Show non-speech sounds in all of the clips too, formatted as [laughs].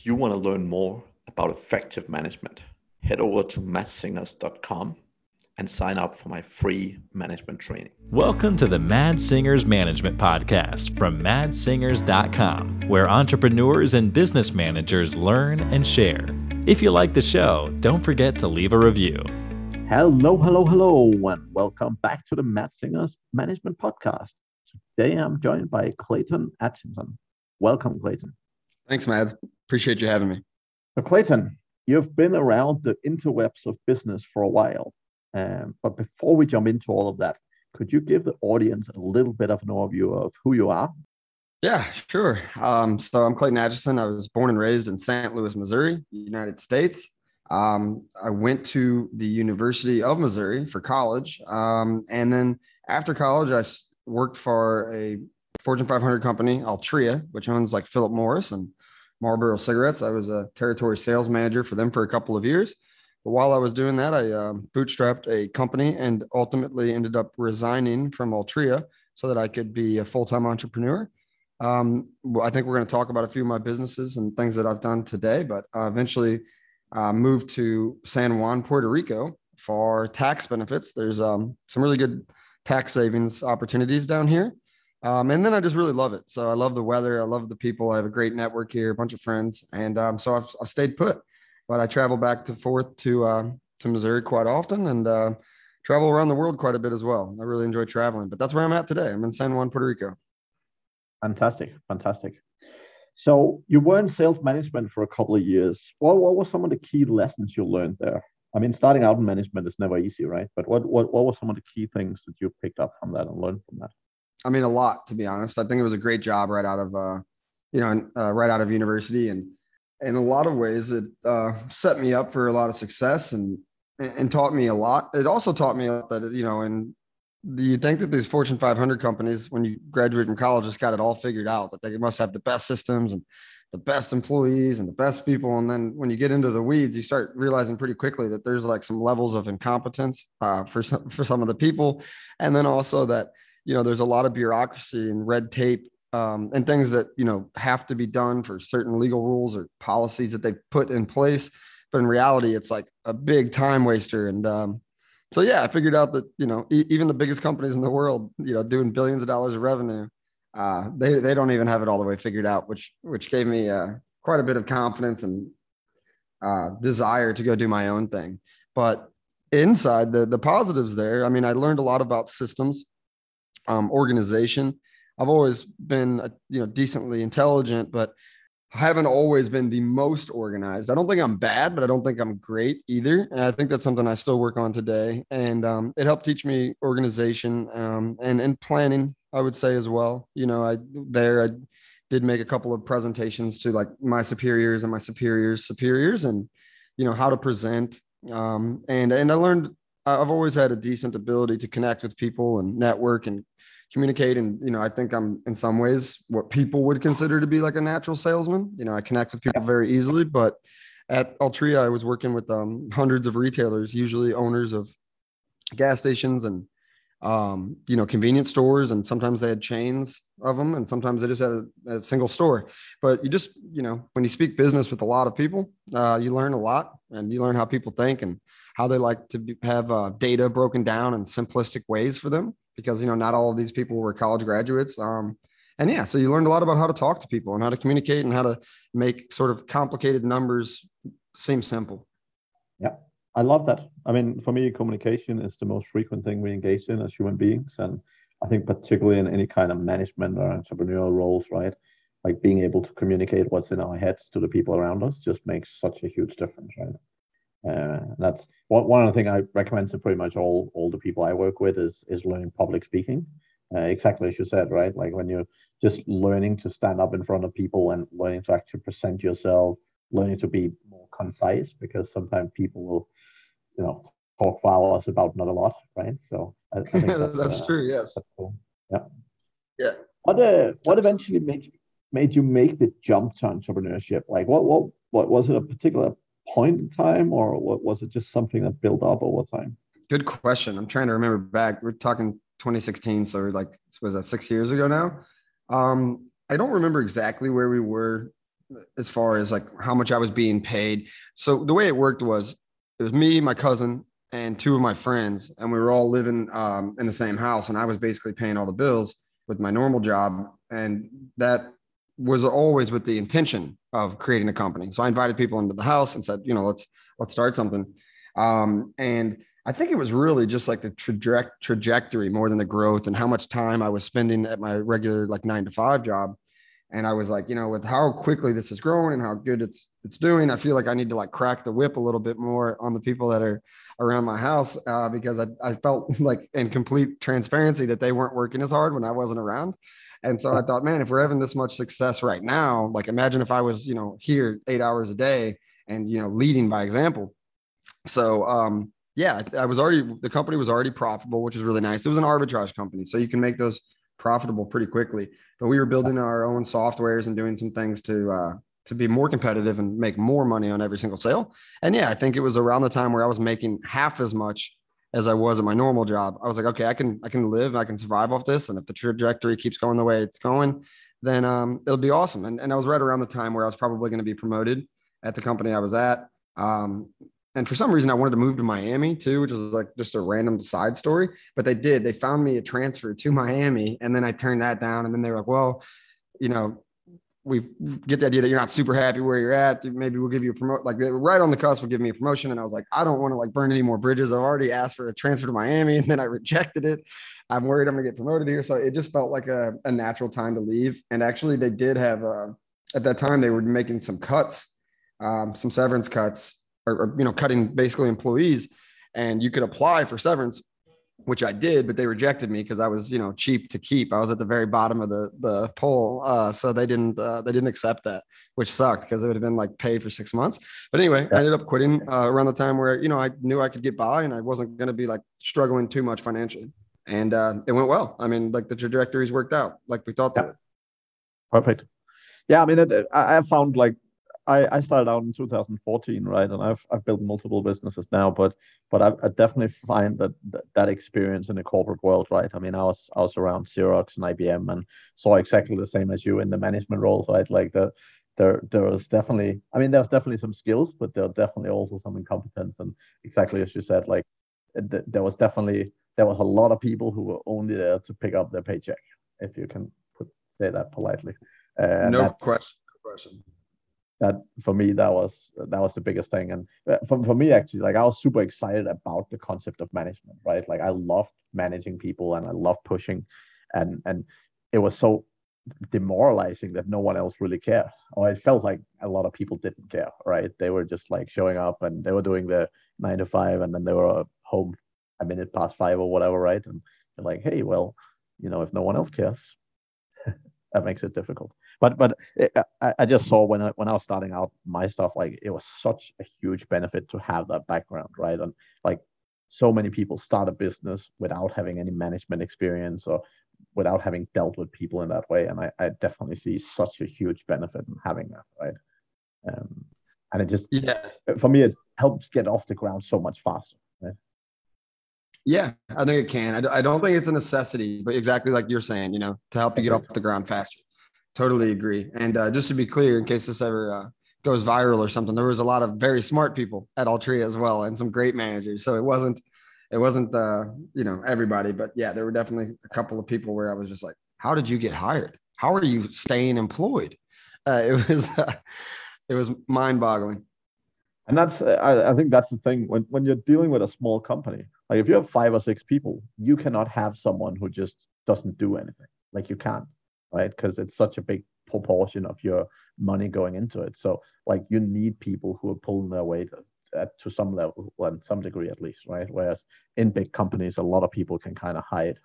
If you want to learn more about effective management, head over to madssingers.com and sign up for my free management training. Welcome to the Mads Singers Management Podcast from madssingers.com, where entrepreneurs and business managers learn and share. If you like the show, don't forget to leave a review. Hello, hello, hello, and welcome back to the Mads Singers Management Podcast. Today I'm joined by Clayton Atchison. Welcome, Clayton. Thanks, Mads. Appreciate you having me. So, Clayton, you've been around the interwebs of business for a while. Um, but before we jump into all of that, could you give the audience a little bit of an overview of who you are? Yeah, sure. Um, so I'm Clayton Atchison. I was born and raised in St. Louis, Missouri, United States. Um, I went to the University of Missouri for college. Um, and then after college, I worked for a Fortune 500 company, Altria, which owns like Philip Morris and Marlboro cigarettes. I was a territory sales manager for them for a couple of years. But while I was doing that, I um, bootstrapped a company and ultimately ended up resigning from Altria so that I could be a full time entrepreneur. Um, I think we're going to talk about a few of my businesses and things that I've done today, but uh, eventually uh, moved to San Juan, Puerto Rico for tax benefits. There's um, some really good tax savings opportunities down here. Um, and then I just really love it. So I love the weather. I love the people. I have a great network here, a bunch of friends. And um, so I've, I've, stayed put, but I travel back to forth to, uh, to Missouri quite often and uh, travel around the world quite a bit as well. I really enjoy traveling, but that's where I'm at today. I'm in San Juan, Puerto Rico. Fantastic. Fantastic. So you were in sales management for a couple of years. What, what were some of the key lessons you learned there? I mean, starting out in management is never easy, right? But what, what, what were some of the key things that you picked up from that and learned from that? I mean, a lot to be honest. I think it was a great job right out of, uh, you know, uh, right out of university, and in a lot of ways, it uh, set me up for a lot of success and and taught me a lot. It also taught me that you know, and you think that these Fortune 500 companies, when you graduate from college, just got it all figured out that they must have the best systems and the best employees and the best people. And then when you get into the weeds, you start realizing pretty quickly that there's like some levels of incompetence uh, for some for some of the people, and then also that you know there's a lot of bureaucracy and red tape um, and things that you know have to be done for certain legal rules or policies that they put in place. But in reality, it's like a big time waster and um, so yeah, I figured out that you know e- even the biggest companies in the world, you know, doing billions of dollars of revenue, uh, they they don't even have it all the way figured out, which which gave me uh, quite a bit of confidence and uh, desire to go do my own thing. But inside the the positives there, I mean, I learned a lot about systems, um, organization. I've always been you know decently intelligent, but I haven't always been the most organized. I don't think I'm bad, but I don't think I'm great either. And I think that's something I still work on today. And um, it helped teach me organization um, and and planning. I would say as well. You know, I there I did make a couple of presentations to like my superiors and my superiors superiors, and you know how to present. Um, and and I learned I've always had a decent ability to connect with people and network and communicate and you know i think i'm in some ways what people would consider to be like a natural salesman. You know i connect with people very easily but at altria i was working with um, hundreds of retailers usually owners of gas stations and um, you know convenience stores and sometimes they had chains of them and sometimes they just had a, a single store. But you just you know when you speak business with a lot of people uh, you learn a lot and you learn how people think and how they like to be, have uh, data broken down in simplistic ways for them because you know not all of these people were college graduates. Um, and yeah, so you learned a lot about how to talk to people and how to communicate and how to make sort of complicated numbers seem simple. Yeah, I love that. I mean, for me, communication is the most frequent thing we engage in as human beings, and I think particularly in any kind of management or entrepreneurial roles, right? Like being able to communicate what's in our heads to the people around us just makes such a huge difference, right? Uh, that's one, one of the things I recommend to pretty much all all the people I work with is is learning public speaking. Uh, exactly as you said, right? Like when you're just learning to stand up in front of people and learning to actually present yourself, learning to be more concise, because sometimes people will, you know, talk for hours about not a lot, right? So I, I think [laughs] that's, that's uh, true. Yes. That's cool. Yeah. Yeah. What uh, what eventually made you made you make the jump to entrepreneurship? Like, what what what was it a particular point in time, or what was it just something that built up over time? Good question. I'm trying to remember back. We're talking 2016, so like was that six years ago now? Um, I don't remember exactly where we were as far as like how much I was being paid. So the way it worked was it was me, my cousin, and two of my friends, and we were all living um, in the same house. And I was basically paying all the bills with my normal job, and that was always with the intention of creating a company. So I invited people into the house and said, you know, let's let's start something. Um, and I think it was really just like the traje- trajectory more than the growth and how much time I was spending at my regular like nine to five job. And I was like, you know, with how quickly this is growing and how good it's it's doing, I feel like I need to like crack the whip a little bit more on the people that are around my house uh, because I, I felt [laughs] like in complete transparency that they weren't working as hard when I wasn't around. And so I thought, man, if we're having this much success right now, like imagine if I was, you know, here eight hours a day and you know leading by example. So um, yeah, I was already the company was already profitable, which is really nice. It was an arbitrage company, so you can make those profitable pretty quickly. But we were building our own softwares and doing some things to uh, to be more competitive and make more money on every single sale. And yeah, I think it was around the time where I was making half as much as I was at my normal job. I was like, okay, I can I can live, I can survive off this, and if the trajectory keeps going the way it's going, then um, it'll be awesome. And and I was right around the time where I was probably going to be promoted at the company I was at. Um, and for some reason I wanted to move to Miami too, which was like just a random side story. But they did. They found me a transfer to Miami, and then I turned that down. And then they were like, "Well, you know, we get the idea that you're not super happy where you're at. Maybe we'll give you a promote. Like right on the cusp, will give me a promotion." And I was like, "I don't want to like burn any more bridges. I've already asked for a transfer to Miami, [laughs] and then I rejected it. I'm worried I'm gonna get promoted here, so it just felt like a, a natural time to leave. And actually, they did have uh, at that time they were making some cuts, um, some severance cuts or, or you know cutting basically employees and you could apply for severance which I did, but they rejected me because I was, you know, cheap to keep. I was at the very bottom of the the poll, uh, so they didn't uh, they didn't accept that, which sucked because it would have been like paid for six months. But anyway, I ended up quitting uh, around the time where you know I knew I could get by and I wasn't going to be like struggling too much financially, and uh, it went well. I mean, like the trajectories worked out like we thought they would. Perfect. Yeah, I mean, it, I, I found like I, I started out in 2014, right, and I've I've built multiple businesses now, but but I, I definitely find that, that that experience in the corporate world, right? I mean, I was I was around Xerox and IBM and saw exactly the same as you in the management roles, right? Like the there there was definitely, I mean, there's definitely some skills, but there are definitely also some incompetence, and exactly as you said, like there was definitely there was a lot of people who were only there to pick up their paycheck, if you can put say that politely. Uh, no question. No question that for me that was that was the biggest thing. And uh, for, for me actually like i was super excited about the concept of management right? Like i loved managing people and i loved pushing. And and it was so demoralizing that no one else really cared. Or it felt like a lot of people didn't care right? They were just like showing up and they were doing the nine to five and then they were home a minute past five or whatever right? And like hey well you know if no one else cares [laughs] that makes it difficult but but it, I, I just saw when I when I was starting out my stuff like it was such a huge benefit to have that background right and like so many people start a business without having any management experience or without having dealt with people in that way and I, I definitely see such a huge benefit in having that right um, and it just yeah for me it helps get off the ground so much faster right? Yeah, I think it can. I, don't think it's a necessity, but exactly like you're saying, you know, to help you get off the ground faster. Totally agree. And uh, just to be clear, in case this ever uh, goes viral or something, there was a lot of very smart people at Altria as well, and some great managers. So it wasn't, it wasn't, uh, you know, everybody, but yeah, there were definitely a couple of people where I was just like, "How did you get hired? How are you staying employed?" Uh, it [laughs] was, uh, it was mind-boggling. And that's, I, I think that's the thing when when you're dealing with a small company. Like if you have five or six people, you cannot have someone who just doesn't do anything. Like you can't right? Because it's such a big proportion of your money going into it. So like you need people who are pulling their weight at, to some level, well, some degree at least, right? Whereas in big companies, a lot of people can kind of hide.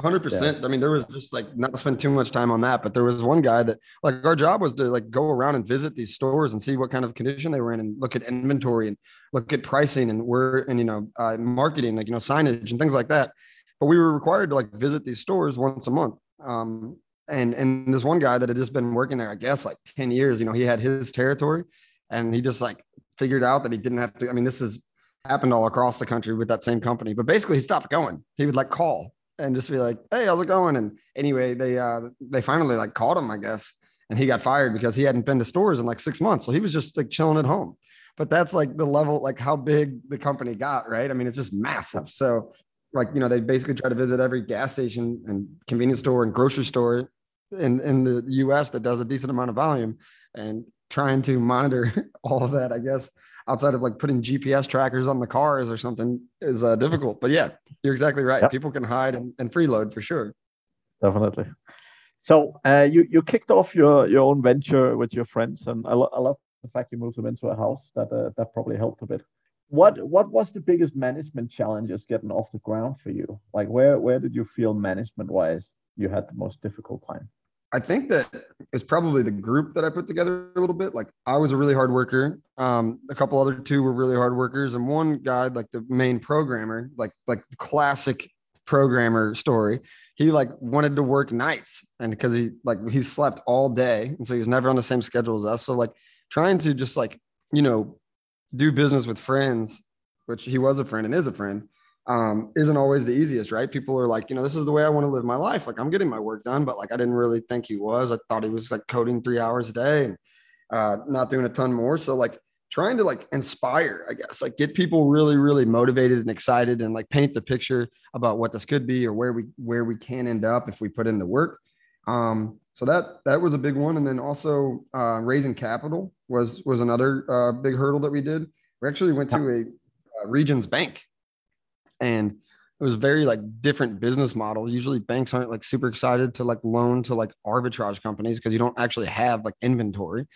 Hundred percent. I mean, there was just like not to spend too much time on that, but there was one guy that like our job was to like go around and visit these stores and see what kind of condition they were in, and look at inventory and look at pricing and where and you know uh, marketing, like you know signage and things like that. But we were required to like visit these stores once a month. Um, and and this one guy that had just been working there, I guess, like 10 years, you know, he had his territory and he just like figured out that he didn't have to. I mean, this has happened all across the country with that same company, but basically he stopped going. He would like call and just be like, Hey, how's it going? And anyway, they uh they finally like called him, I guess. and he got fired because he hadn't been to stores in like six months. So he was just like chilling at home. But that's like the level, like how big the company got, right? I mean, it's just massive. So, like, you know, they basically try to visit every gas station and convenience store and grocery store in, in the US that does a decent amount of volume and trying to monitor [laughs] all of that, I guess, outside of like putting GPS trackers on the cars or something is uh, difficult. But yeah, you're exactly right. Yep. People can hide and, and freeload for sure. Definitely. So uh, you you kicked off your your own venture with your friends, and I, lo- I love the fact you moved them into a house. That uh, that probably helped a bit. What what was the biggest management challenges getting off the ground for you? Like where where did you feel management wise you had the most difficult time? I think that it's probably the group that I put together a little bit. Like I was a really hard worker. Um, a couple other two were really hard workers, and one guy, like the main programmer, like like classic programmer story, he like wanted to work nights, and because he like he slept all day, and so he was never on the same schedule as us. So like trying to just like you know do business with friends, which he was a friend and is a friend um, isn't always the easiest, right? People are like, you know, this is the way I want to live my life. Like I'm getting my work done, but like I didn't really think he was. I thought he was like coding three hours a day and uh, not doing a ton more. So like trying to like inspire, I guess, like get people really, really motivated and excited and like paint the picture about what this could be or where we where we can end up if we put in the work. Um, so that that was a big one, and then also uh, raising capital was was another uh, big hurdle that we did. We actually went to a, a uh, Regions Bank and it was very like different business model. Usually banks aren't like super excited to like loan to like arbitrage companies because you don't actually have like inventory.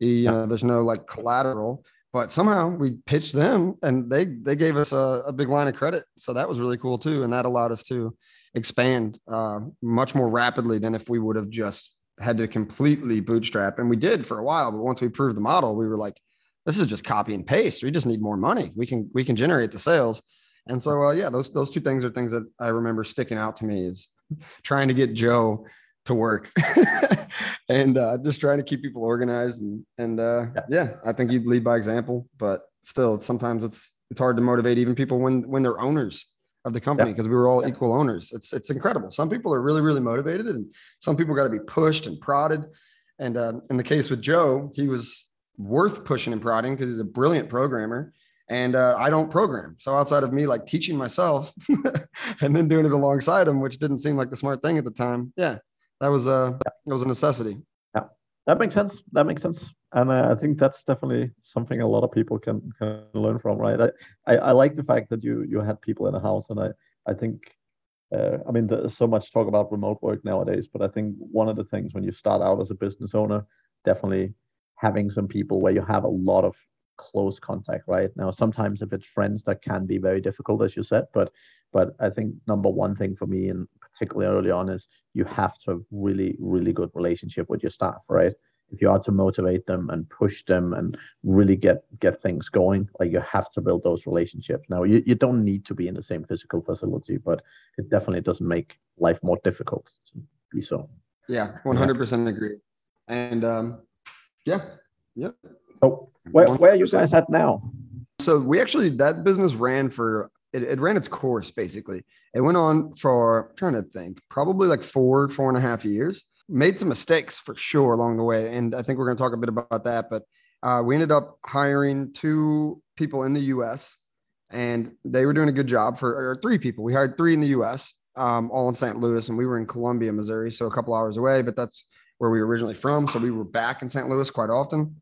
You know, there's no like collateral. But somehow we pitched them and they they gave us a, a big line of credit. So that was really cool too. And that allowed us to expand uh, much more rapidly than if we would have just had to completely bootstrap. And we did for a while, but once we proved the model, we were like, this is just copy and paste. We just need more money. We can we can generate the sales and so, uh, yeah, those those two things are things that I remember sticking out to me is trying to get Joe to work [laughs] and uh, just trying to keep people organized and and uh, yeah. I think you'd lead by example, but still, sometimes it's it's hard to motivate even people when when they're owners of the company because we were all equal owners. It's it's incredible. Some people are really really motivated, and some people got to be pushed and prodded. And uh, in the case with Joe, he was worth pushing and prodding because he's a brilliant programmer and uh, I don't program. So outside of me like teaching myself [laughs] and then doing it alongside him, which didn't seem like the smart thing at the time. Yeah, that was a that was a necessity. Yeah, that makes sense. That makes sense, and uh, I think that's definitely something a lot of people can can learn from. Right? I, I, I like the fact that you you had people in the house, and I I think. Uh, I mean, there's so much talk about remote work nowadays, but I think one of the things when you start out as a business owner, definitely having some people where you have a lot of close contact right? Now sometimes if it's friends that can be very difficult as you said but but i think number one thing for me and particularly early on is you have to have really really good relationship with your staff right? If you are to motivate them and push them and really get get things going like you have to build those relationships. Now you, you don't need to be in the same physical facility but it definitely doesn't make life more difficult to be so. Yeah 100% agree. And um yeah yep so where, where are you guys at now? So we actually that business ran for it, it ran its course basically. It went on for I'm trying to think, probably like four, four and a half years. Made some mistakes for sure along the way. And I think we're gonna talk a bit about that. But uh, we ended up hiring two people in the US and they were doing a good job for or three people. We hired three in the US, um, all in St. Louis, and we were in Columbia, Missouri, so a couple hours away, but that's where we were originally from. So we were back in St. Louis quite often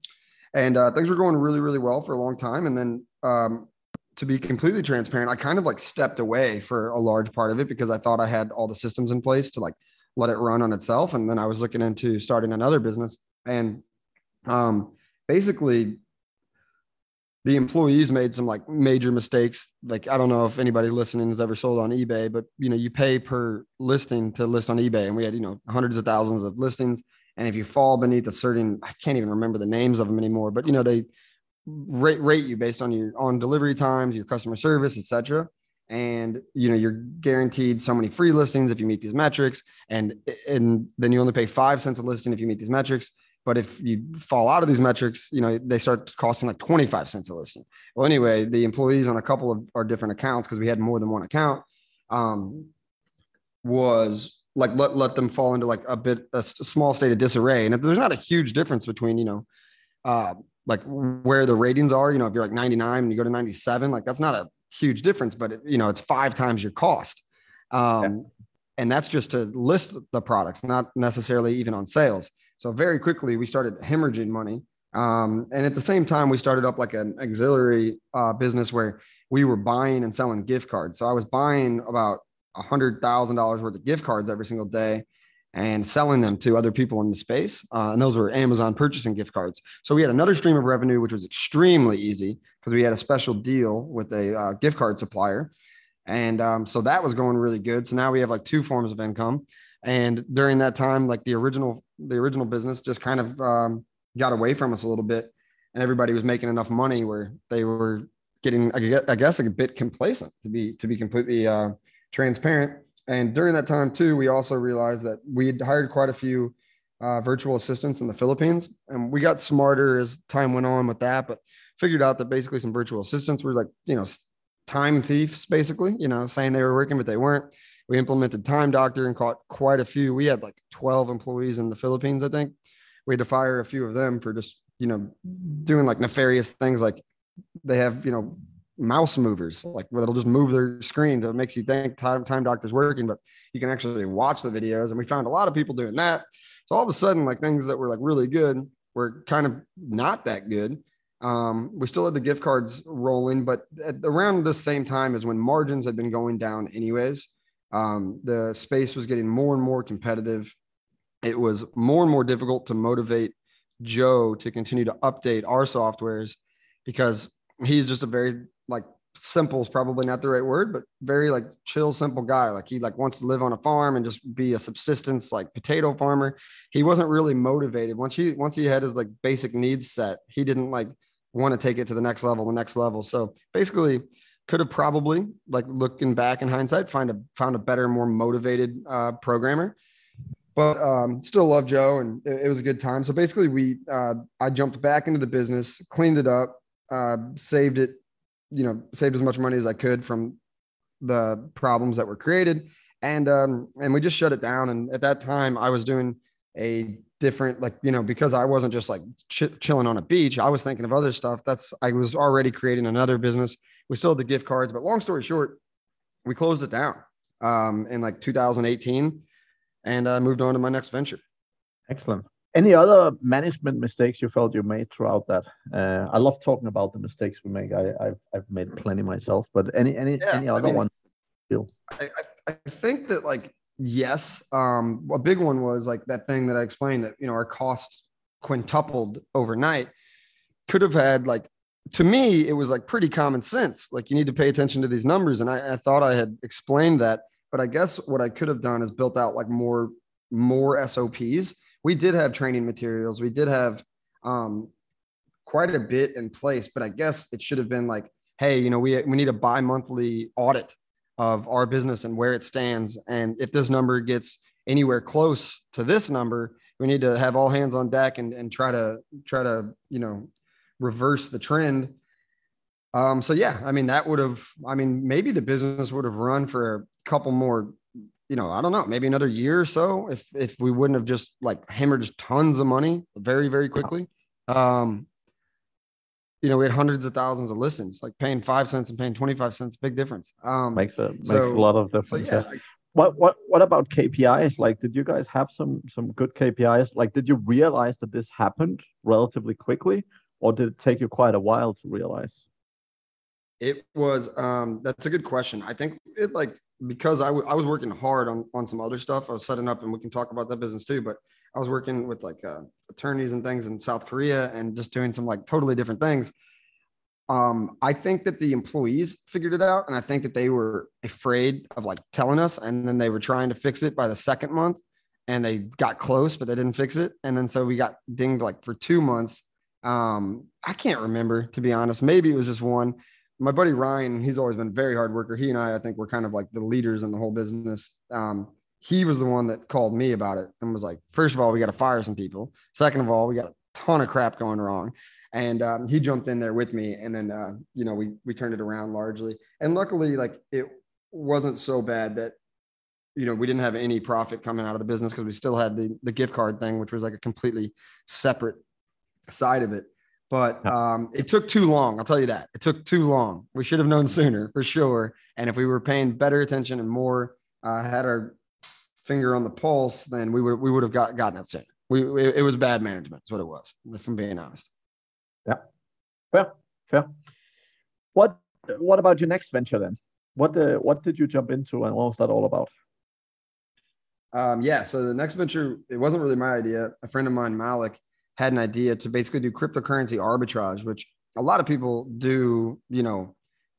and uh, things were going really, really well for a long time. And then, um, to be completely transparent, I kind of like stepped away for a large part of it because I thought I had all the systems in place to like let it run on itself. And then I was looking into starting another business, and um, basically, the employees made some like major mistakes. Like I don't know if anybody listening has ever sold on eBay, but you know you pay per listing to list on eBay, and we had you know hundreds of thousands of listings and if you fall beneath a certain, I can't even remember the names of them anymore, but you know, they rate, rate you based on your on delivery times, your customer service, etc. And you know, you're guaranteed so many free listings if you meet these metrics. And and then you only pay five cents a listing if you meet these metrics. But if you fall out of these metrics, you know, they start costing like 25 cents a listing. Well, anyway, the employees on a couple of our different accounts, because we had more than one account, um, was like let, let them fall into like a bit a small state of disarray. And there's not a huge difference between you know uh like where the ratings are you know if you're like 99 and you go to 97 like that's not a huge difference but it, you know it's five times your cost. Um yeah. and that's just to list the products not necessarily even on sales. So very quickly we started hemorrhaging money. Um and at the same time we started up like an auxiliary uh business where we were buying and selling gift cards. So i was buying about $100,000 worth of gift cards every single day and selling them to other people in the space. Uh, and those were Amazon purchasing gift cards. So we had another stream of revenue, which was extremely easy because we had a special deal with a uh, gift card supplier. And um, so that was going really good. So now we have like two forms of income. And during that time, like the original, the original business just kind of um, got away from us a little bit. And everybody was making enough money where they were getting, I guess, like a bit complacent to be, to be completely uh, transparent. And during that time too, we also realized that we had hired quite a few uh, virtual assistants in the Philippines, and we got smarter as time went on with that. But figured out that basically some virtual assistants were like you know time thieves, basically, you know, saying they were working but they weren't. We implemented Time Doctor and caught quite a few. We had like 12 employees in the Philippines, I think. We had to fire a few of them for just you know doing like nefarious things like they have you know mouse movers, like where they'll just move their screen to makes you think time time doctor's working, but you can actually watch the videos. And we found a lot of people doing that. So all of a sudden, like things that were like really good were kind of not that good. Um, we still had the gift cards rolling, but at around the same time as when margins had been going down, anyways, um, the space was getting more and more competitive. It was more and more difficult to motivate Joe to continue to update our softwares because he's just a very like simple is probably not the right word, but very like chill, simple guy. Like he like wants to live on a farm and just be a subsistence like potato farmer. He wasn't really motivated. Once he once he had his like basic needs set, he didn't like want to take it to the next level, the next level. So basically, could have probably like looking back in hindsight, find a found a better, more motivated uh, programmer. But um, still love Joe, and it, it was a good time. So basically, we uh, I jumped back into the business, cleaned it up, uh, saved it you know, saved as much money as I could from the problems that were created. And um, and we just shut it down. And at that time, I was doing a different, like, you know, because I wasn't just like ch- chilling on a beach, I was thinking of other stuff. That's I was already creating another business. We still had the gift cards, but long story short, we closed it down um, in like 2018 and I uh, moved on to my next venture. Excellent. Any other management mistakes you felt you made throughout that? Uh, I love talking about the mistakes we make. I, have I've made plenty myself, but any any yeah, any other I mean, one? I, I think that like yes, um, a big one was like that thing that I explained that you know our costs quintupled overnight. Could have had like to me it was like pretty common sense. Like you need to pay attention to these numbers, and I, I thought I had explained that, but I guess what I could have done is built out like more more SOPs we did have training materials. We did have um, quite a bit in place, but I guess it should have been like, hey, you know, we, we need a bi monthly audit of our business and where it stands. And if this number gets anywhere close to this number, we need to have all hands on deck and, and try to try to, you know, reverse the trend. Um, so yeah, I mean, that would have, I mean, maybe the business would have run for a couple more you know, I don't know, maybe another year or so if if we wouldn't have just like hemorrhaged tons of money very, very quickly. Um, you know, we had hundreds of thousands of listens, like paying five cents and paying 25 cents, big difference. Um, makes a makes so, a lot of difference. So yeah, like, what what what about KPIs? Like, did you guys have some some good KPIs? Like, did you realize that this happened relatively quickly, or did it take you quite a while to realize? It was um that's a good question. I think it like because I, w- I was working hard on, on some other stuff. I was setting up, and we can talk about that business too. But I was working with like uh, attorneys and things in South Korea, and just doing some like totally different things. Um, I think that the employees figured it out, and I think that they were afraid of like telling us, and then they were trying to fix it by the second month, and they got close, but they didn't fix it, and then so we got dinged like for two months. Um, I can't remember to be honest. Maybe it was just one my buddy Ryan, he's always been a very hard worker. He and I, I think, we're kind of like the leaders in the whole business. Um, he was the one that called me about it and was like, first of all, we got to fire some people. Second of all, we got a ton of crap going wrong. And um, he jumped in there with me, and then uh, you know we we turned it around largely. And luckily, like it wasn't so bad that you know, we didn't have any profit coming out of the business because we still had the the gift card thing, which was like a completely separate side of it. But um, it took too long. I'll tell you that it took too long. We should have known sooner for sure. And if we were paying better attention and more uh, had our finger on the pulse, then we would we would have got gotten it sooner. We it, it was bad management. That's what it was. If I'm being honest. Yeah. Fair. Fair. What What about your next venture then? What uh, What did you jump into, and what was that all about? Um, yeah. So the next venture, it wasn't really my idea. A friend of mine, Malik, had an idea to basically do cryptocurrency arbitrage, which a lot of people do, you know,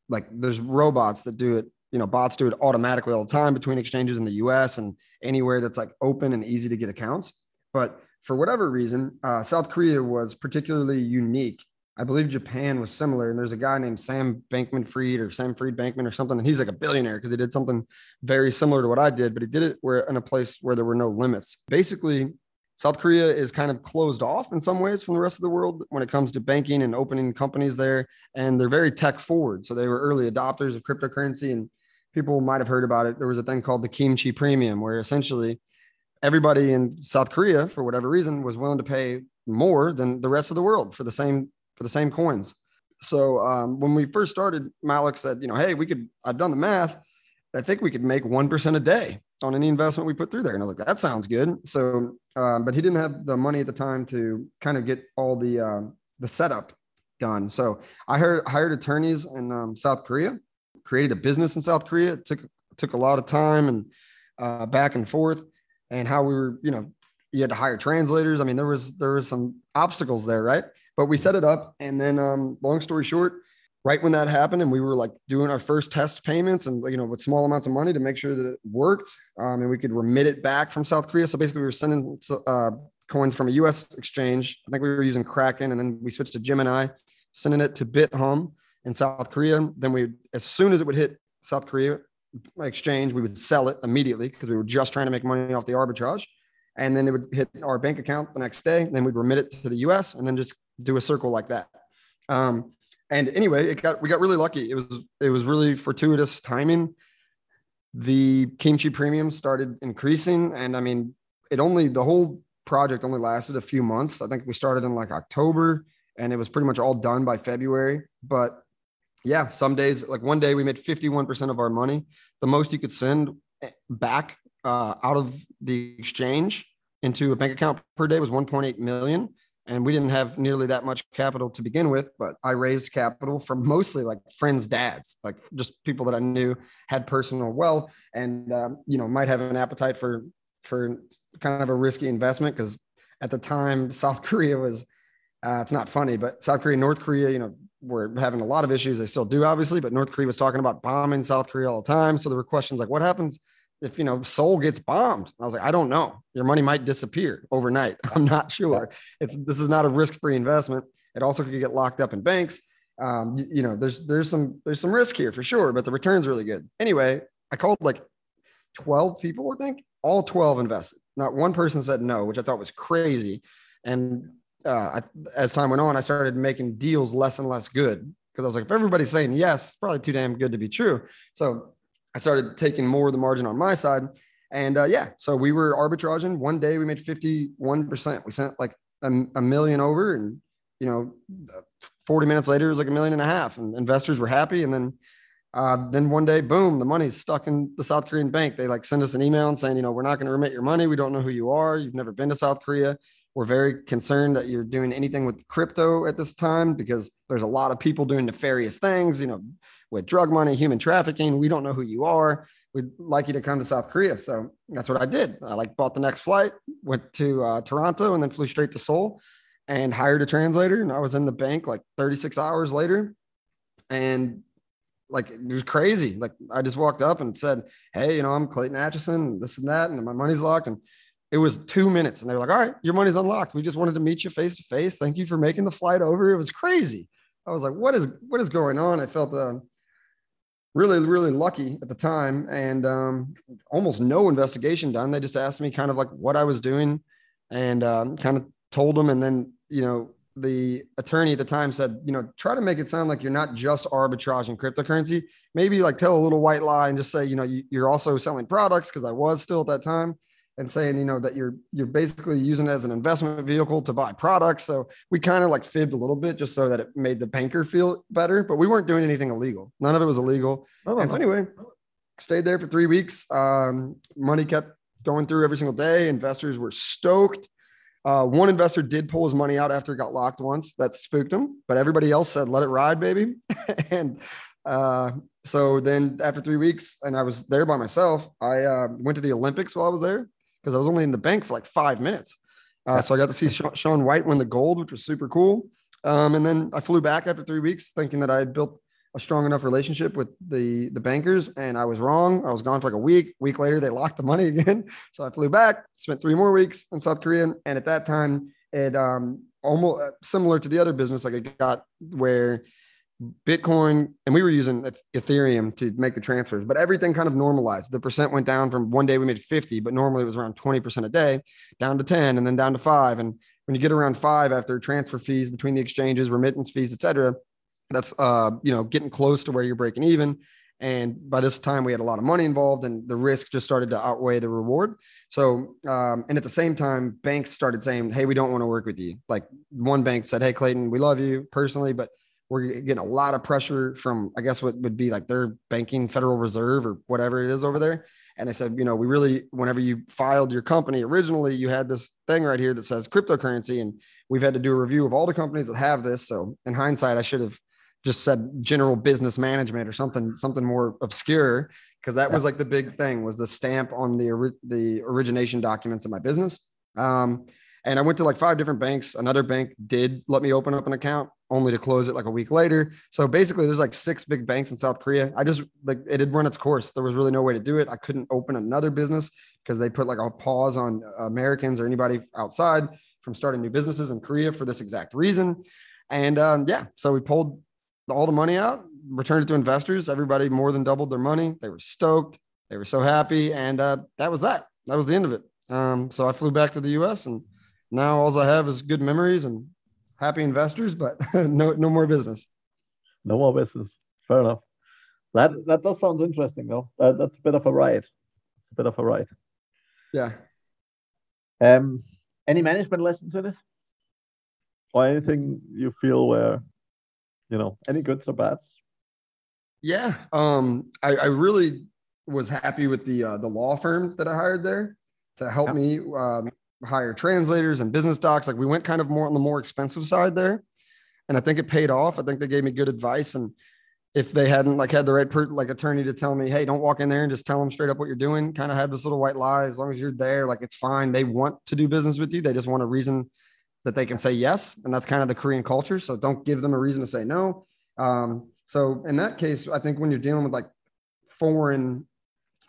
like there's robots that do it, you know, bots do it automatically all the time between exchanges in the US and anywhere that's like open and easy to get accounts. But for whatever reason, uh, South Korea was particularly unique. I believe Japan was similar. And there's a guy named Sam Bankman Fried or Sam Fried Bankman or something. And he's like a billionaire because he did something very similar to what I did, but he did it where in a place where there were no limits. Basically, South Korea is kind of closed off in some ways from the rest of the world when it comes to banking and opening companies there. And they're very tech forward. So they were early adopters of cryptocurrency. And people might have heard about it. There was a thing called the Kimchi Premium, where essentially everybody in South Korea, for whatever reason, was willing to pay more than the rest of the world for the same for the same coins. So um, when we first started, Malik said, you know, hey, we could. I've done the math. I think we could make one percent a day on any investment we put through there. And I was like, that sounds good. So, um, but he didn't have the money at the time to kind of get all the uh, the setup done. So I heard, hired attorneys in um, South Korea, created a business in South Korea. It took took a lot of time and uh, back and forth, and how we were, you know, you had to hire translators. I mean, there was there was some obstacles there, right? But we set it up, and then, um, long story short, right when that happened and we were like doing our first test payments and you know with small amounts of money to make sure that it worked um, and we could remit it back from south korea. So basically we were sending uh, coins from a us exchange. I think we were using kraken and then we switched to gemini sending it to bithumb in south korea. Then we as soon as it would hit south korea exchange we would sell it immediately because we were just trying to make money off the arbitrage. And then it would hit our bank account the next day then we'd remit it to the us and then just do a circle like that. Um, and anyway, it got we got really lucky. It was it was really fortuitous timing. The kimchi premium started increasing, and I mean, it only the whole project only lasted a few months. I think we started in like October, and it was pretty much all done by February. But yeah, some days, like one day, we made fifty one percent of our money. The most you could send back uh, out of the exchange into a bank account per day was 1.8 million and we didn't have nearly that much capital to begin with but i raised capital from [laughs] mostly like friends dads like just people that i knew had personal wealth and um, you know might have an appetite for for kind of a risky investment because at the time [laughs] south korea was uh, it's not funny but south korea north korea you know were having a lot of issues. They still do obviously but north korea was talking about bombing south korea all the time. So there were questions like what happens if you know Seoul gets bombed. I was like, I don't know. Your money might disappear overnight. [laughs] I'm not sure. It's this is not a risk-free investment. It also could get locked up in banks. Um, you, you, know, there's there's some there's some risk here for sure, but the return's really good. Anyway, I called like 12 people, I think. All 12 invested. Not one person said no, which I thought was crazy. And uh, I, as time went on, I started making deals less and less good because I was like, if everybody's saying yes, it's probably too damn good to be true. So I started taking more of the margin on my side. And uh, yeah, so we were arbitraging. One day we made 51%. We sent like a, a million over, and you know, 40 minutes later, it was like a million and a half, and investors were happy. And then, uh, then one day, boom, the money's stuck in the South Korean bank. They like send us an email and saying, you know, we're not going to remit your money. We don't know who you are. You've never been to South Korea. We're very concerned that you're doing anything with crypto at this time because there's a lot of people doing nefarious things, you know, with drug money, human trafficking. We don't know who you are. We'd like you to come to South Korea. So that's what I did. I like bought the next flight, went to uh, Toronto, and then flew straight to Seoul and hired a translator. And I was in the bank like 36 hours later. And like it was crazy. Like I just walked up and said, Hey, you know, I'm Clayton Atchison, this and that, and my money's locked. And it was two minutes and they were like, all right, your money's unlocked. We just wanted to meet you face to face. Thank you for making the flight over. It was crazy. I was like, what is, what is going on? I felt uh, really, really lucky at the time and um, almost no investigation done. They just asked me kind of like what I was doing and um, kind of told them. And then, you know, the attorney at the time said, you know, try to make it sound like you're not just arbitraging cryptocurrency. Maybe like tell a little white lie and just say, you know, you, are also selling products because I was still at that time and saying, you know, that you're you're basically using it as an investment vehicle to buy products. So we kind of like fibbed a little bit just so that it made the banker feel better, but we weren't doing anything illegal. None of it was illegal. Oh, and so anyway, stayed there for three weeks. Um, money kept going through every single day. Investors were stoked. Uh, one investor did pull his money out after it got locked once. That spooked him, but everybody else said, "Let it ride, baby." [laughs] and uh, so then, after three weeks, and I was there by myself, I uh, went to the Olympics while I was there because I was only in the bank for like five minutes. Uh, so I got to see Shaun White win the gold, which was super cool. Um, and then I flew back after three weeks, thinking that I had built a strong enough relationship with the the bankers and I was wrong. I was gone for like a week. Week later, they locked the money [laughs] again. So I flew back, spent three more weeks in South Korea. And at that time, it um almost uh, similar to the other business, like it got where Bitcoin and we were using Ethereum to make the transfers, but everything kind of normalized. The percent went down from one day we made 50, but normally it was around 20% a day, down to 10 and then down to five. And when you get around five after transfer fees between the exchanges, remittance fees, et cetera, that's uh, you know getting close to where you're breaking even and by this time we had a lot of money involved and the risk just started to outweigh the reward so um, and at the same time banks started saying hey we don't want to work with you like one bank said hey clayton we love you personally but we're getting a lot of pressure from i guess what would be like their banking federal reserve or whatever it is over there. And they said you know we really whenever you filed your company originally you had this thing right here that says cryptocurrency and we've had to do a review of all the companies that have this. So in hindsight i should have just said general business management or something something more obscure because that was like the big thing was the stamp on the the origination documents of my business. Um, and i went to like five different banks another bank did let me open up an account only to close it like a week later so basically there's like six big banks in south korea i just like it had run its course there was really no way to do it i couldn't open another business because they put like a pause on americans or anybody outside from starting new businesses in korea for this exact reason and um, yeah so we pulled all the money out, returned it to investors. Everybody more than doubled their money. They were stoked. They were so happy. And uh, that was that. That was the end of it. Um, so I flew back to the US and now all I have is good memories and happy investors, but [laughs] no, no more business. No more business. Fair enough. That that does sound interesting though. That, that's a bit of a ride. A bit of a ride. Yeah. Um, any management lessons in it? Or anything you feel where you know, any goods or bads? Yeah, um, I, I really was happy with the uh, the law firm that I hired there to help yeah. me um, hire translators and business docs. Like we went kind of more on the more expensive side there, and I think it paid off. I think they gave me good advice, and if they hadn't like had the right per- like attorney to tell me, hey, don't walk in there and just tell them straight up what you're doing. Kind of had this little white lie. As long as you're there, like it's fine. They want to do business with you. They just want a reason that they can say yes. And that's kind of the Korean culture. So don't give them a reason to say no. Um, so in that case, I think when you're dealing with like foreign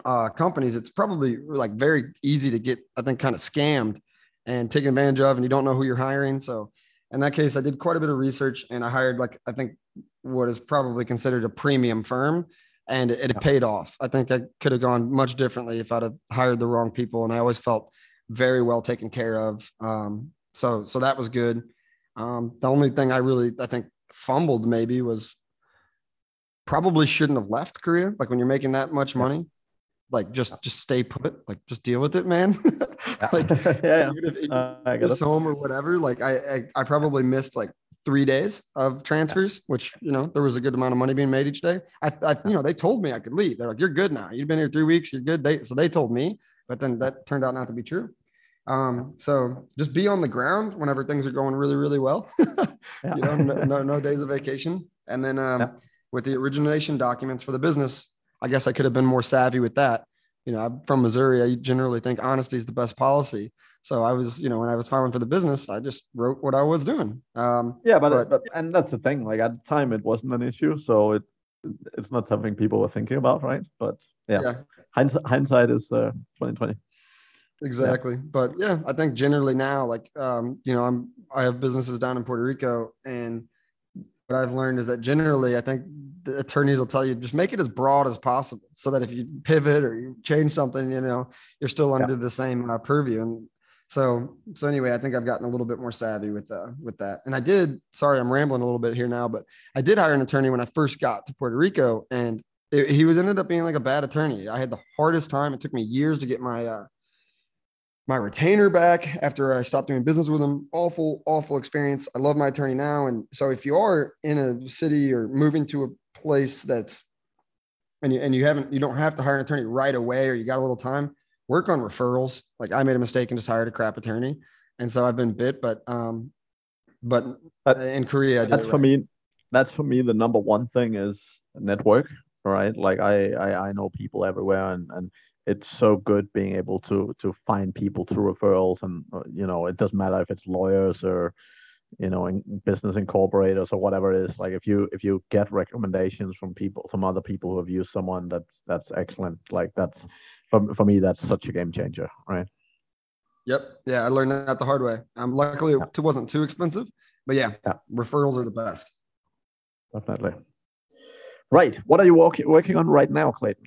uh, companies, it's probably like very easy to get, I think, kind of scammed and taken advantage of, and you don't know who you're hiring. So in that case, I did quite a bit of research and I hired like, I think what is probably considered a premium firm and it, it paid off. I think I could have gone much differently if I'd have hired the wrong people. And I always felt very well taken care of. Um, so so that was good. Um, the only thing I really I think fumbled maybe was probably shouldn't have left Korea. Like when you're making that much money, like just just stay put. Like just deal with it, man. [laughs] like [laughs] yeah, yeah. Uh, I guess home or whatever. Like I, I I probably missed like three days of transfers, yeah. which you know there was a good amount of money being made each day. I, I you know they told me I could leave. They're like, "You're good now. You've been here three weeks. You're good." They so they told me, but then that turned out not to be true. Um, so just be on the ground whenever things are going really, really well. [laughs] you know, no, no, no, days of vacation. And then um, with the origination documents for the business, I guess I could have been more savvy with that. You know, I'm from Missouri. I generally think honesty is the best policy. So I was, you know, when I was filing for the business, I just wrote what I was doing. Um, yeah, but, but, but and that's the thing. Like at the time, it wasn't an issue, so it it's not something people were thinking about, right? But yeah, yeah. hindsight, hindsight is uh, 2020 exactly. Yeah. But yeah, I think generally now, like, um, you know, I'm, I have businesses down in Puerto Rico and what I've learned is that generally, I think the attorneys will tell you just make it as broad as possible so that if you pivot or you change something, you know, you're still under yeah. the same uh, purview. And So so anyway, I think I've gotten a little bit more savvy with uh with that. And I did. Sorry, I'm rambling a little bit here now, but I did hire an attorney when I first got to Puerto Rico, and it, he was ended up being like a bad attorney. I had the hardest time. It took me years to get my uh, my retainer back after I stopped doing business with him. Awful, awful experience. I love my attorney now. And so if you are in a city or moving to a place that's and you and you haven't you don't have to hire an attorney right away or you got a little time, work on referrals. Like I made a mistake and just hired a crap attorney. And so I've been bit, but um but, but in Korea that's for me that's for me the number one thing is network, right? Like I I, I know people everywhere and and it's so good being able to to find people through referrals and uh, you know it doesn't matter if it's lawyers or you know in business incorporators or whatever it is like if you if you get recommendations from people from other people who have used someone that's that's excellent. Like that's for, for me that's such a game changer right? Yep. Yeah i learned that the hard way. Um luckily it wasn't too expensive but yeah, yeah. referrals are the best. Definitely. Right. What are you working working on right now clayton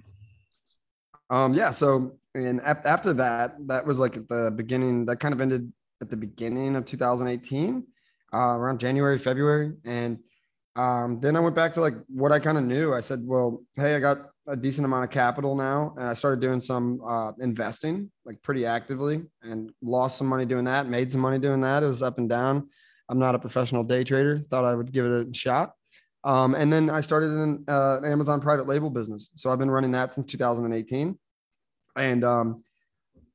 um, yeah. So, and after that, that was like at the beginning, that kind of ended at the beginning of 2018, uh, around January, February. And um, then I went back to like what I kind of knew. I said, well, hey, I got a decent amount of capital now. And I started doing some uh, investing like pretty actively and lost some money doing that, made some money doing that. It was up and down. I'm not a professional day trader. Thought I would give it a shot. Um, and then I started an, uh, an, Amazon private label business. So I've been running that since 2018 and um,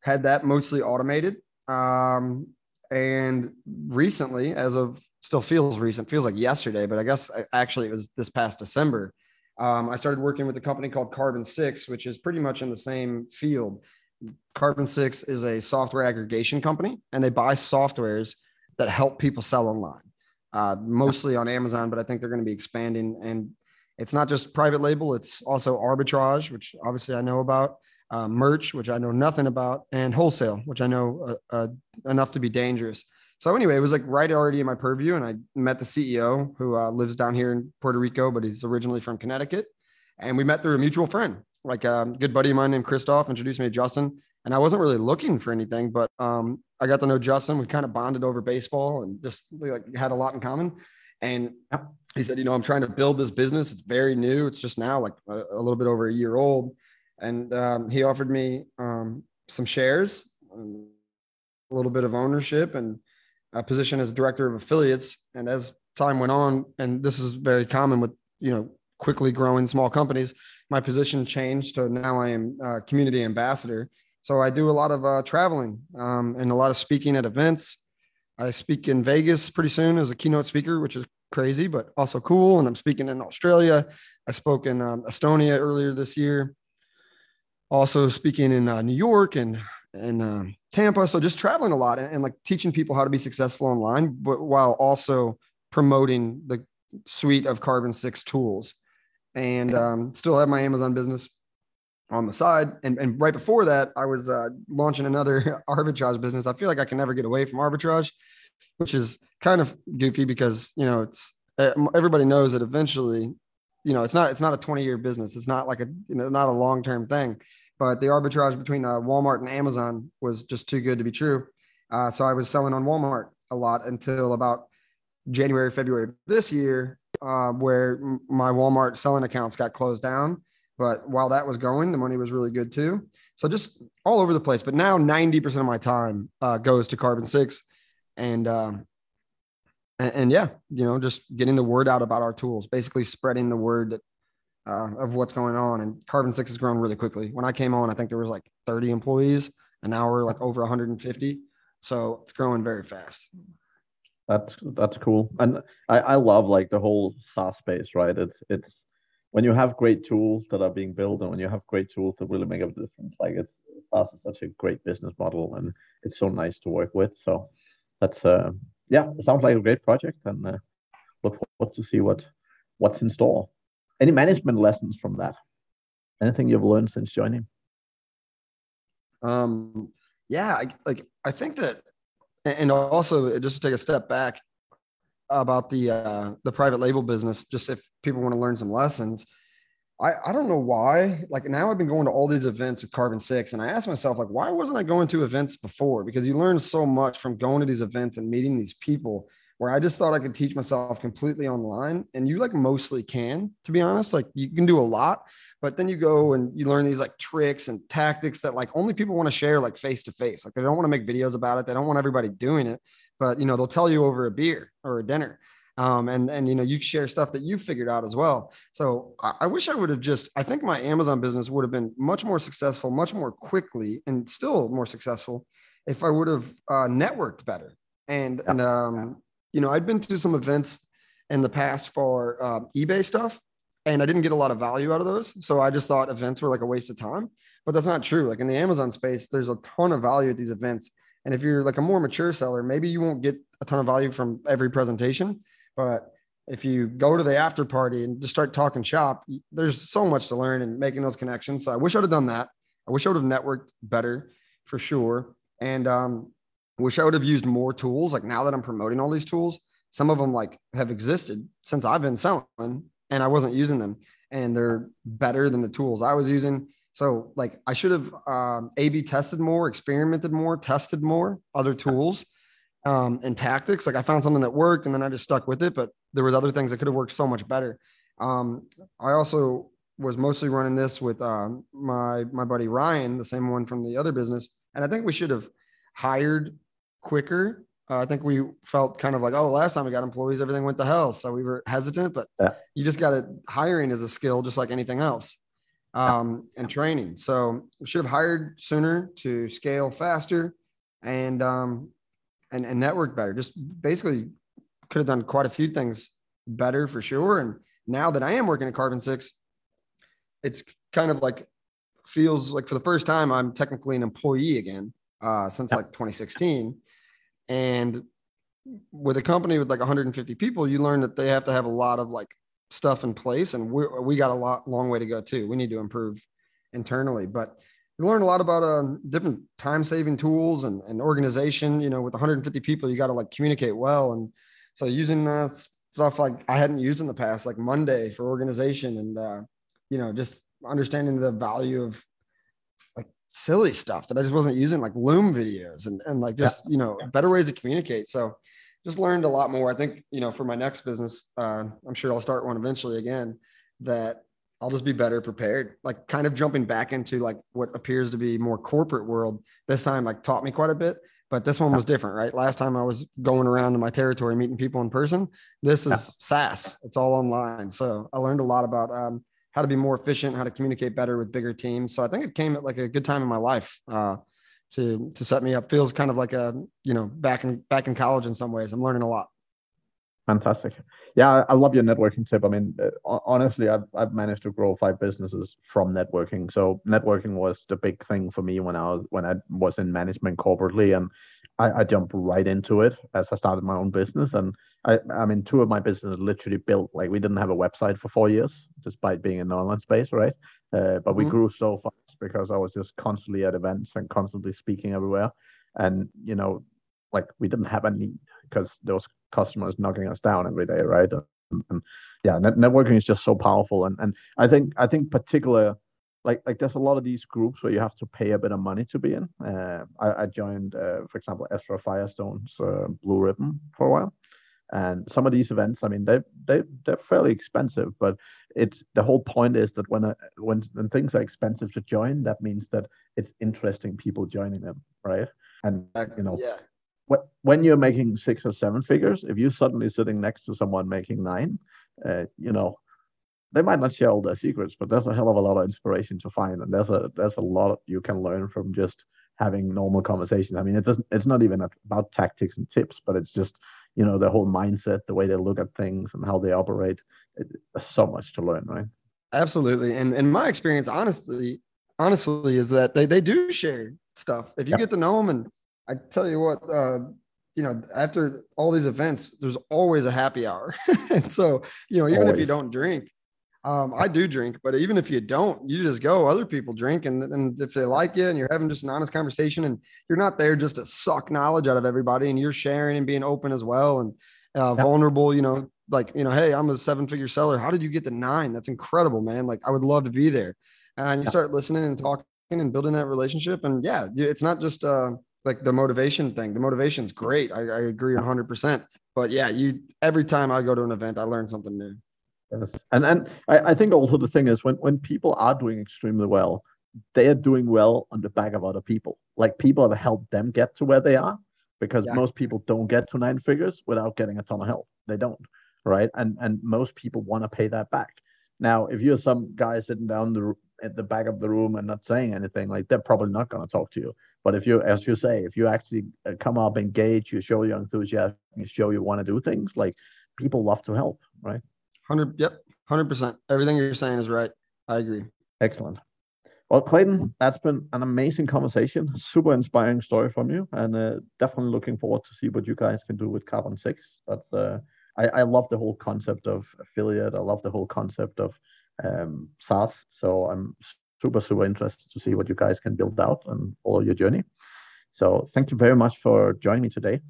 had that mostly automated. Um, and recently, as of still feels recent, feels like yesterday, but I guess actually it was this past December. Um, I started working with a company called Carbon Six, which is pretty much in the same field. Carbon Six is a software aggregation company, and they buy softwares that help people sell online uh, mostly on Amazon, but I think they're going to be expanding. And it's not just private label; it's also arbitrage, which obviously I know about, uh, merch, which I know nothing about, and wholesale, which I know uh, uh, enough to be dangerous. So anyway, it was like right already in my purview, and I met the CEO who uh, lives down here in Puerto Rico, but he's originally from Connecticut, and we met through a mutual friend. Like a um, good buddy of mine named Christoph introduced me to Justin, and I wasn't really looking for anything, but um, I got to know Justin. We kind of bonded over baseball and just like had a lot in common. And he said, you know, I'm trying to build this business. It's very new. It's just now like a, a little bit over a year old. And um, he offered me um, some shares, a little bit of ownership, and a position as director of affiliates. And as time went on, and this is very common with you know quickly growing small companies, my position changed to now I am community ambassador so I do a lot of uh, traveling um, and a lot of speaking at events. I speak in Vegas pretty soon as a keynote speaker, which is crazy, but also cool. And I'm speaking in Australia. I spoke in um, Estonia earlier this year. Also speaking in uh, New York and and um, Tampa. So just traveling a lot and, and, like teaching people how to be successful online, but while also promoting the suite of Carbon Six tools. And um, still have my Amazon business on the side. And, and right before that, I was uh, launching another [laughs] arbitrage business. I feel like I can never get away from arbitrage, which is kind of goofy because, you know, it's everybody knows that eventually, you know, it's not, it's not a 20 year business. It's not like a, you know, not a long-term thing, but the arbitrage between uh, Walmart and Amazon was just too good to be true. Uh, so I was selling on Walmart a lot until about January, February this year, uh, where my Walmart selling accounts got closed down but while that was going, the money was really good too. So just all over the place. But now 90% of my time uh, goes to Carbon Six. And, um, and, and, yeah, you know, just getting the word out about our tools, basically spreading the word that, uh, of what's going on. And Carbon Six has grown really quickly. When I came on, I think there was like 30 employees, and now we're like over 150. So it's growing very fast. That's that's cool, and I, I love like the whole SaaS space, right? It's it's when you have great tools that are being built and when you have great tools that really make a difference, like it's SaaS is such a great business model and it's so nice to work with. So that's uh, yeah, it sounds like a great project and uh, look forward to see what what's in store. Any management lessons from that? Anything you've learned since joining? Um, yeah, I, like I think that, and also just to take a step back, about the uh, the private label business, just if people want to learn some lessons, I, I don't know why. Like now I've been going to all these events with Carbon Six, and I asked myself, like, why wasn't I going to events before? Because you learn so much from going to these events and meeting these people where I just thought I could teach myself completely online. And you like mostly can, to be honest. Like you can do a lot, but then you go and you learn these like tricks and tactics that like only people want to share like face to face. Like they don't want to make videos about it. They don't want everybody doing it, but you know, they'll tell you over a beer or a dinner um, and and you know you share stuff that you figured out as well. So I, I wish I would have just. I think my Amazon business would have been much more successful, much more quickly, and still more successful if I would have uh, networked better. And and um, you know I'd been to some events in the past for uh, eBay stuff, and I didn't get a lot of value out of those. So I just thought events were like a waste of time. But that's not true. Like in the Amazon space, there's a ton of value at these events. And if you're like a more mature seller, maybe you won't get a ton of value from every presentation, but if you go to the after party and just start talking shop, there's so much to learn and making those connections. So I wish I'd have done that. I wish I would have networked better for sure. And um, wish I would have used more tools. Like now that I'm promoting all these tools, some of them like have existed since I've been selling and I wasn't using them and they're better than the tools I was using. So like I should have um, A/B tested more, experimented more, tested more other tools um, and tactics. Like I found something that worked and then I just stuck with it, but there was other things that could have worked so much better. Um, I also was mostly running this with uh, my my buddy Ryan, the same one from the other business, and I think we should have hired quicker. Uh, I think we felt kind of like, oh, last time we got employees, everything went to hell, so we were hesitant. But yeah. you just got to hiring is a skill, just like anything else, um, and training. So we should have hired sooner to scale faster, and um, and, and network better. Just basically could have done quite a few things better for sure. And now that I am working at Carbon Six, it's kind of like feels like for the first time I'm technically an employee again uh, since like 2016. And with a company with like 150 people, you learn that they have to have a lot of like stuff in place, and we we got a lot long way to go too. We need to improve internally, but we learned a lot about uh, different time saving tools and, and organization. You know, with 150 people, you got to like communicate well. And so using uh, stuff like I hadn't used in the past, like Monday for organization and, uh, you know, just understanding the value of like silly stuff that I just wasn't using, like Loom videos and, and like just, yeah. you know, better ways to communicate. So just learned a lot more. I think, you know, for my next business, uh, I'm sure I'll start one eventually again that I'll just be better prepared. Like kind of jumping back into like what appears to be more corporate world this time, like taught me quite a bit. But this one was different, right? Last time I was going around in my territory meeting people in person. This is. SaaS. It's all online. So I learned a lot about um, how to be more efficient, how to communicate better with bigger teams. So I think it came at like a good time in my life uh, to to set me up. Feels kind of like a you know back in back in college in some ways. I'm learning a lot. Fantastic. Yeah, I love your networking tip. I mean, uh, honestly, I've, I've managed to grow five businesses from networking. So networking was the big thing for me when I was when I was in management corporately, and I, I jumped right into it as I started my own business. And I, I mean, two of my businesses literally built like we didn't have a website for four years, despite being in the online space, right? Uh, but mm-hmm. we grew so fast because I was just constantly at events and constantly speaking everywhere, and you know, like we didn't have a need because those customers knocking us down every day, right? And, and yeah, net- networking is just so powerful, and and I think I think particular like like there's a lot of these groups where you have to pay a bit of money to be in. Uh, I, I, joined, uh, for example, Ezra Firestone's uh, Blue Ribbon for a while, and some of these events, I mean, they they they're fairly expensive, but it's the whole point is that when a, when when things are expensive to join, that means that it's interesting people joining them, right? And you know, yeah when you're making six or seven figures, if you're suddenly sitting next to someone making nine, uh, you know, they might not share all their secrets, but there's a hell of a lot of inspiration to find, and there's a there's a lot you can learn from just having normal conversations. I mean, it doesn't it's not even about tactics and tips, but it's just you know their whole mindset, the way they look at things, and how they operate. It, there's so much to learn, right? Absolutely, and in my experience, honestly, honestly, is that they they do share stuff. If you yep. get to know them and I tell you what, uh, you know, after all these events, there's always a happy hour. [laughs] and so, you know, even always. if you don't drink, um, I do drink, but even if you don't, you just go. Other people drink, and, and if they like you, and you're having just an honest conversation, and you're not there just to suck knowledge out of everybody, and you're sharing and being open as well. And uh, vulnerable, you know, like, you know, hey, I'm a seven figure seller. How did you get to nine? That's incredible, man. Like, I would love to be there. And you start listening and talking and building that relationship. And yeah, it's not just uh, like the motivation thing. The motivation is great. I, I agree 100%. But yeah, you every time I go to an event, I learn something new. Yes. And and I, I think also the thing is when when people are doing extremely well, they are doing well on the back of other people. Like people have helped them get to where they are because yeah. most people don't get to nine figures without getting a ton of help. They don't, right? And and most people want to pay that back. Now, if you're some guy sitting down the at the back of the room and not saying anything, like they're probably not going to talk to you. But if you, as you say, if you actually uh, come up, engage, you show your enthusiasm, you show you want to do things, like people love to help, right? Hundred, yep, hundred percent. Everything you're saying is right. I agree. Excellent. Well, Clayton, that's been an amazing conversation. Super inspiring story from you, and uh, definitely looking forward to see what you guys can do with Carbon Six. That's uh, I, I love the whole concept of affiliate. I love the whole concept of um, SaaS. So I'm super super interested to see what you guys can build out and follow your journey. So thank you very much for joining me today.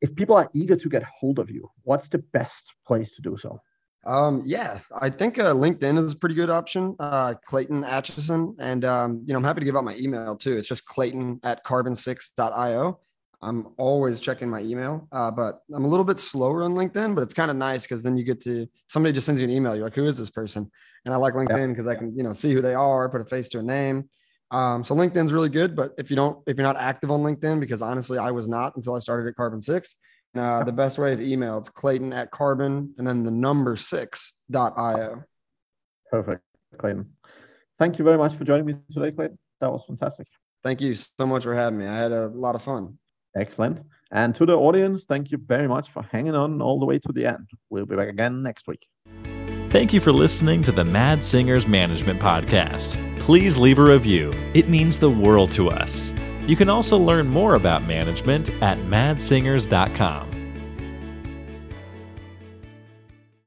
If people are eager to get hold of you, what's the best place to do so? Um, yeah, I think uh, LinkedIn is a pretty good option. Uh, Clayton Atchison. And, um, you know, I'm happy to give out my email too. It's just clayton at carbon6.io. I'm always checking my email, uh, but I'm a little bit slower on LinkedIn, but it's kind of nice because then you get to somebody just sends you an email. You're like, who is this person? And I like LinkedIn because I can, you know, see who they are, put a face to a name. Um, so LinkedIn's really good, but if you don't, if you're not active on LinkedIn, because honestly, I was not until I started at Carbon Six. Uh, the best way is email. It's Clayton at carbon and then the number six dot io. Perfect, Clayton. Thank you very much for joining me today, Clayton. That was fantastic. Thank you so much for having me. I had a lot of fun. Excellent. And to the audience, thank you very much for hanging on all the way to the end. We'll be back again next week. Thank you for listening to the Mads Singers Management Podcast. Please leave a review, it means the world to us. You can also learn more about management at madssingers.com.